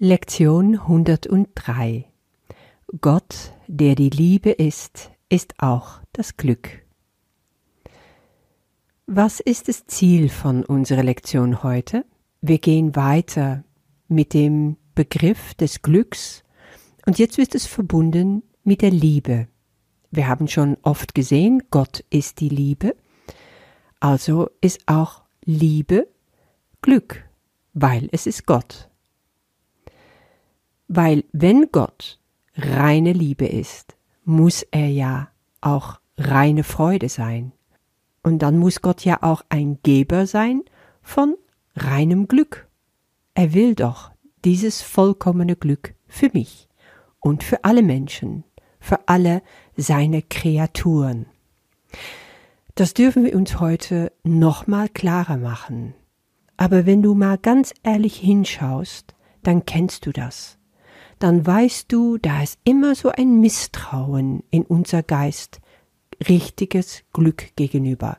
Lektion 103 Gott, der die Liebe ist, ist auch das Glück. Was ist das Ziel von unserer Lektion heute? Wir gehen weiter mit dem Begriff des Glücks und jetzt wird es verbunden mit der Liebe. Wir haben schon oft gesehen, Gott ist die Liebe, also ist auch Liebe Glück, weil es ist Gott. Weil wenn Gott reine Liebe ist, muss er ja auch reine Freude sein. Und dann muss Gott ja auch ein Geber sein von reinem Glück. Er will doch dieses vollkommene Glück für mich und für alle Menschen, für alle seine Kreaturen. Das dürfen wir uns heute nochmal klarer machen. Aber wenn du mal ganz ehrlich hinschaust, dann kennst du das dann weißt du, da ist immer so ein Misstrauen in unser Geist richtiges Glück gegenüber.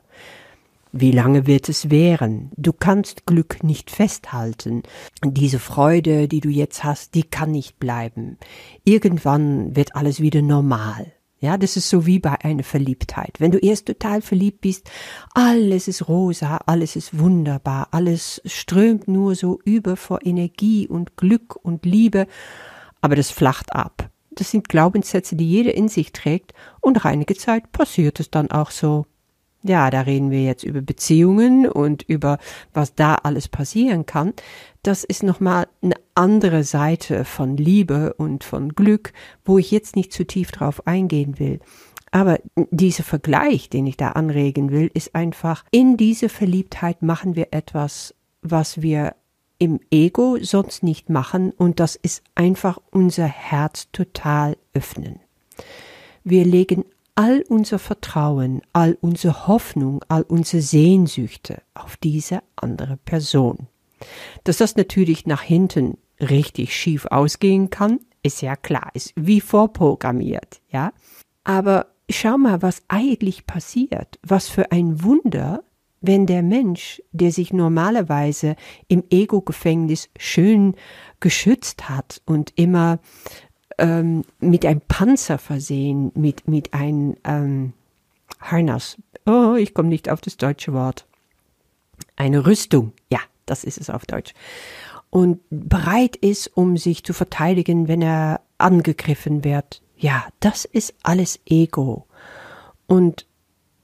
Wie lange wird es währen? Du kannst Glück nicht festhalten. Diese Freude, die du jetzt hast, die kann nicht bleiben. Irgendwann wird alles wieder normal. Ja, das ist so wie bei einer Verliebtheit. Wenn du erst total verliebt bist, alles ist rosa, alles ist wunderbar, alles strömt nur so über vor Energie und Glück und Liebe aber das flacht ab. Das sind Glaubenssätze, die jeder in sich trägt, und nach einiger Zeit passiert es dann auch so. Ja, da reden wir jetzt über Beziehungen und über was da alles passieren kann. Das ist nochmal eine andere Seite von Liebe und von Glück, wo ich jetzt nicht zu tief drauf eingehen will. Aber dieser Vergleich, den ich da anregen will, ist einfach, in diese Verliebtheit machen wir etwas, was wir im Ego sonst nicht machen und das ist einfach unser Herz total öffnen. Wir legen all unser Vertrauen, all unsere Hoffnung, all unsere Sehnsüchte auf diese andere Person. Dass das natürlich nach hinten richtig schief ausgehen kann, ist ja klar, ist wie vorprogrammiert, ja. Aber schau mal, was eigentlich passiert, was für ein Wunder, wenn der Mensch, der sich normalerweise im Ego-Gefängnis schön geschützt hat und immer ähm, mit einem Panzer versehen, mit, mit einem ähm, Harnass, oh, ich komme nicht auf das deutsche Wort, eine Rüstung, ja, das ist es auf Deutsch, und bereit ist, um sich zu verteidigen, wenn er angegriffen wird. Ja, das ist alles Ego. Und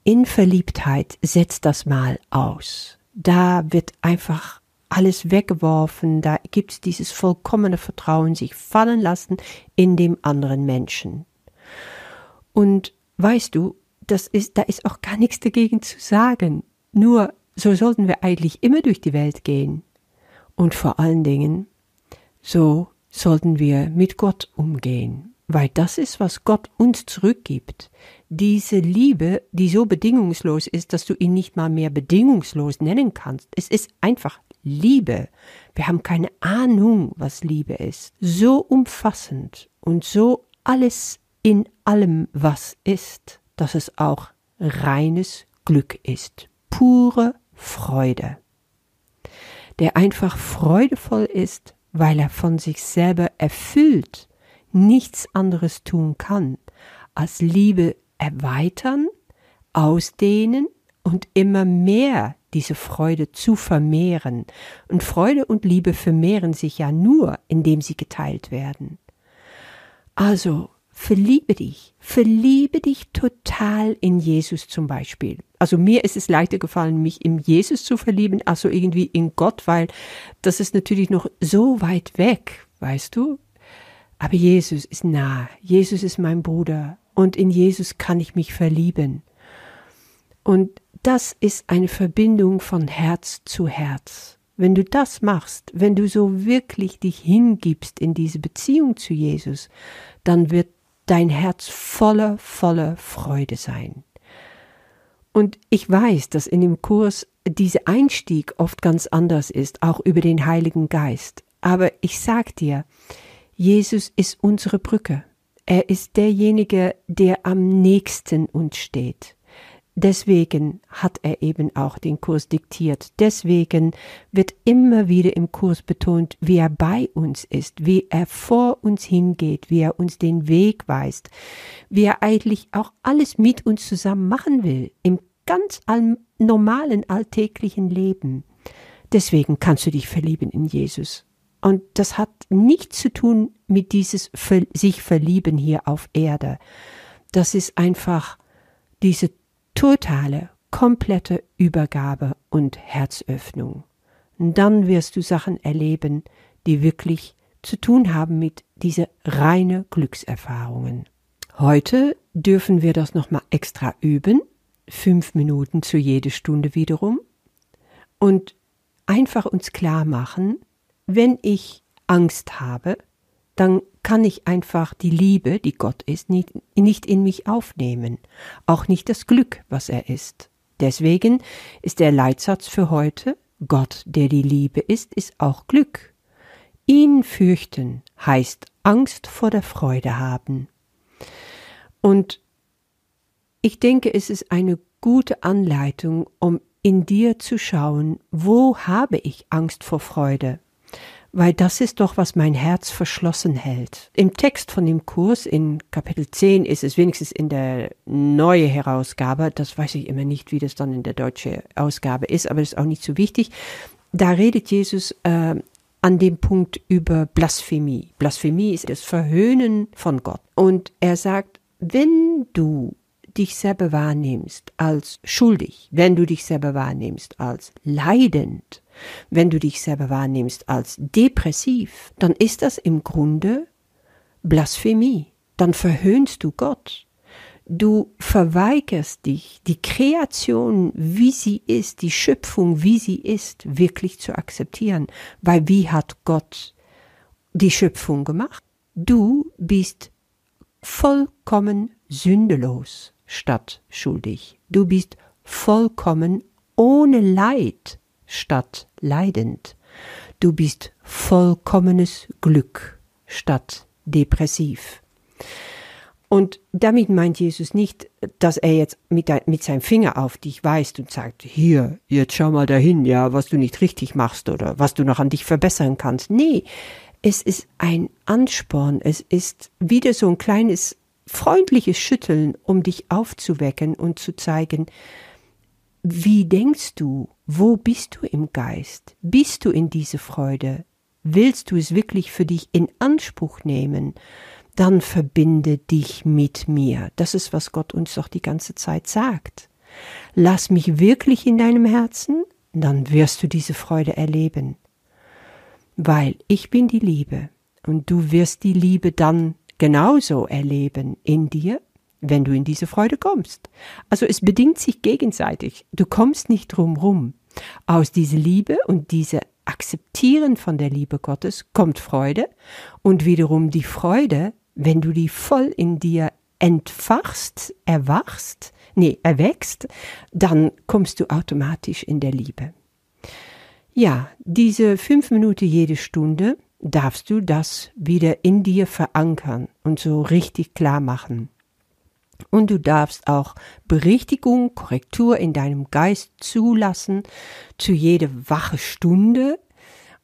in Verliebtheit setzt das mal aus. Da wird einfach alles weggeworfen, da gibt's dieses vollkommene Vertrauen, sich fallen lassen in dem anderen Menschen. Und weißt du, das ist, da ist auch gar nichts dagegen zu sagen. Nur, so sollten wir eigentlich immer durch die Welt gehen. Und vor allen Dingen, so sollten wir mit Gott umgehen weil das ist, was Gott uns zurückgibt. Diese Liebe, die so bedingungslos ist, dass du ihn nicht mal mehr bedingungslos nennen kannst. Es ist einfach Liebe. Wir haben keine Ahnung, was Liebe ist. So umfassend und so alles in allem, was ist, dass es auch reines Glück ist. Pure Freude. Der einfach freudevoll ist, weil er von sich selber erfüllt nichts anderes tun kann, als Liebe erweitern, ausdehnen und immer mehr diese Freude zu vermehren. Und Freude und Liebe vermehren sich ja nur, indem sie geteilt werden. Also, verliebe dich, verliebe dich total in Jesus zum Beispiel. Also mir ist es leichter gefallen, mich in Jesus zu verlieben, also irgendwie in Gott, weil das ist natürlich noch so weit weg, weißt du? Aber Jesus ist nah. Jesus ist mein Bruder. Und in Jesus kann ich mich verlieben. Und das ist eine Verbindung von Herz zu Herz. Wenn du das machst, wenn du so wirklich dich hingibst in diese Beziehung zu Jesus, dann wird dein Herz voller, voller Freude sein. Und ich weiß, dass in dem Kurs dieser Einstieg oft ganz anders ist, auch über den Heiligen Geist. Aber ich sag dir, Jesus ist unsere Brücke. Er ist derjenige, der am nächsten uns steht. deswegen hat er eben auch den Kurs diktiert. Deswegen wird immer wieder im Kurs betont, wie er bei uns ist, wie er vor uns hingeht, wie er uns den Weg weist, wie er eigentlich auch alles mit uns zusammen machen will, im ganz normalen alltäglichen Leben. Deswegen kannst du dich verlieben in Jesus. Und das hat nichts zu tun mit dieses sich verlieben hier auf Erde. Das ist einfach diese totale, komplette Übergabe und Herzöffnung. Und dann wirst du Sachen erleben, die wirklich zu tun haben mit diese reine Glückserfahrungen. Heute dürfen wir das nochmal extra üben, fünf Minuten zu jede Stunde wiederum, und einfach uns klar machen, wenn ich Angst habe, dann kann ich einfach die Liebe, die Gott ist, nicht, nicht in mich aufnehmen, auch nicht das Glück, was er ist. Deswegen ist der Leitsatz für heute Gott, der die Liebe ist, ist auch Glück. Ihn fürchten heißt Angst vor der Freude haben. Und ich denke, es ist eine gute Anleitung, um in dir zu schauen, wo habe ich Angst vor Freude? Weil das ist doch, was mein Herz verschlossen hält. Im Text von dem Kurs in Kapitel 10 ist es wenigstens in der neue Herausgabe, das weiß ich immer nicht, wie das dann in der deutsche Ausgabe ist, aber das ist auch nicht so wichtig. Da redet Jesus äh, an dem Punkt über Blasphemie. Blasphemie ist das Verhöhnen von Gott. Und er sagt, wenn du dich selber wahrnimmst als schuldig, wenn du dich selber wahrnimmst als leidend, wenn du dich selber wahrnimmst als depressiv, dann ist das im Grunde Blasphemie. Dann verhöhnst du Gott. Du verweigerst dich, die Kreation, wie sie ist, die Schöpfung, wie sie ist, wirklich zu akzeptieren. Weil wie hat Gott die Schöpfung gemacht? Du bist vollkommen sündelos statt schuldig. Du bist vollkommen ohne Leid statt leidend. Du bist vollkommenes Glück statt depressiv. Und damit meint Jesus nicht, dass er jetzt mit, mit seinem Finger auf dich weist und sagt, hier, jetzt schau mal dahin, ja, was du nicht richtig machst oder was du noch an dich verbessern kannst. Nee, es ist ein Ansporn, es ist wieder so ein kleines freundliches Schütteln, um dich aufzuwecken und zu zeigen, wie denkst du? Wo bist du im Geist? Bist du in diese Freude? Willst du es wirklich für dich in Anspruch nehmen? Dann verbinde dich mit mir. Das ist, was Gott uns doch die ganze Zeit sagt. Lass mich wirklich in deinem Herzen, dann wirst du diese Freude erleben. Weil ich bin die Liebe und du wirst die Liebe dann genauso erleben in dir wenn du in diese Freude kommst. Also es bedingt sich gegenseitig. Du kommst nicht drum rum. Aus dieser Liebe und diese Akzeptieren von der Liebe Gottes kommt Freude und wiederum die Freude, wenn du die voll in dir entfachst, erwachst, nee, erwächst, dann kommst du automatisch in der Liebe. Ja, diese fünf Minuten jede Stunde darfst du das wieder in dir verankern und so richtig klar machen. Und du darfst auch Berichtigung, Korrektur in deinem Geist zulassen zu jeder wache Stunde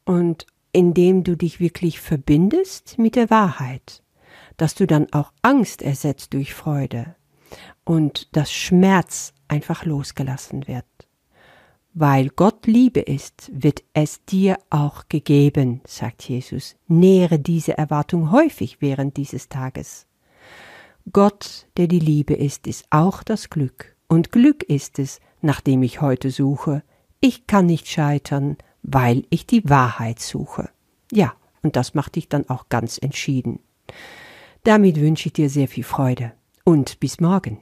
und indem du dich wirklich verbindest mit der Wahrheit, dass du dann auch Angst ersetzt durch Freude und das Schmerz einfach losgelassen wird. Weil Gott Liebe ist, wird es dir auch gegeben, sagt Jesus. Nähere diese Erwartung häufig während dieses Tages. Gott, der die Liebe ist, ist auch das Glück. Und Glück ist es, nach dem ich heute suche. Ich kann nicht scheitern, weil ich die Wahrheit suche. Ja, und das macht dich dann auch ganz entschieden. Damit wünsche ich dir sehr viel Freude und bis morgen.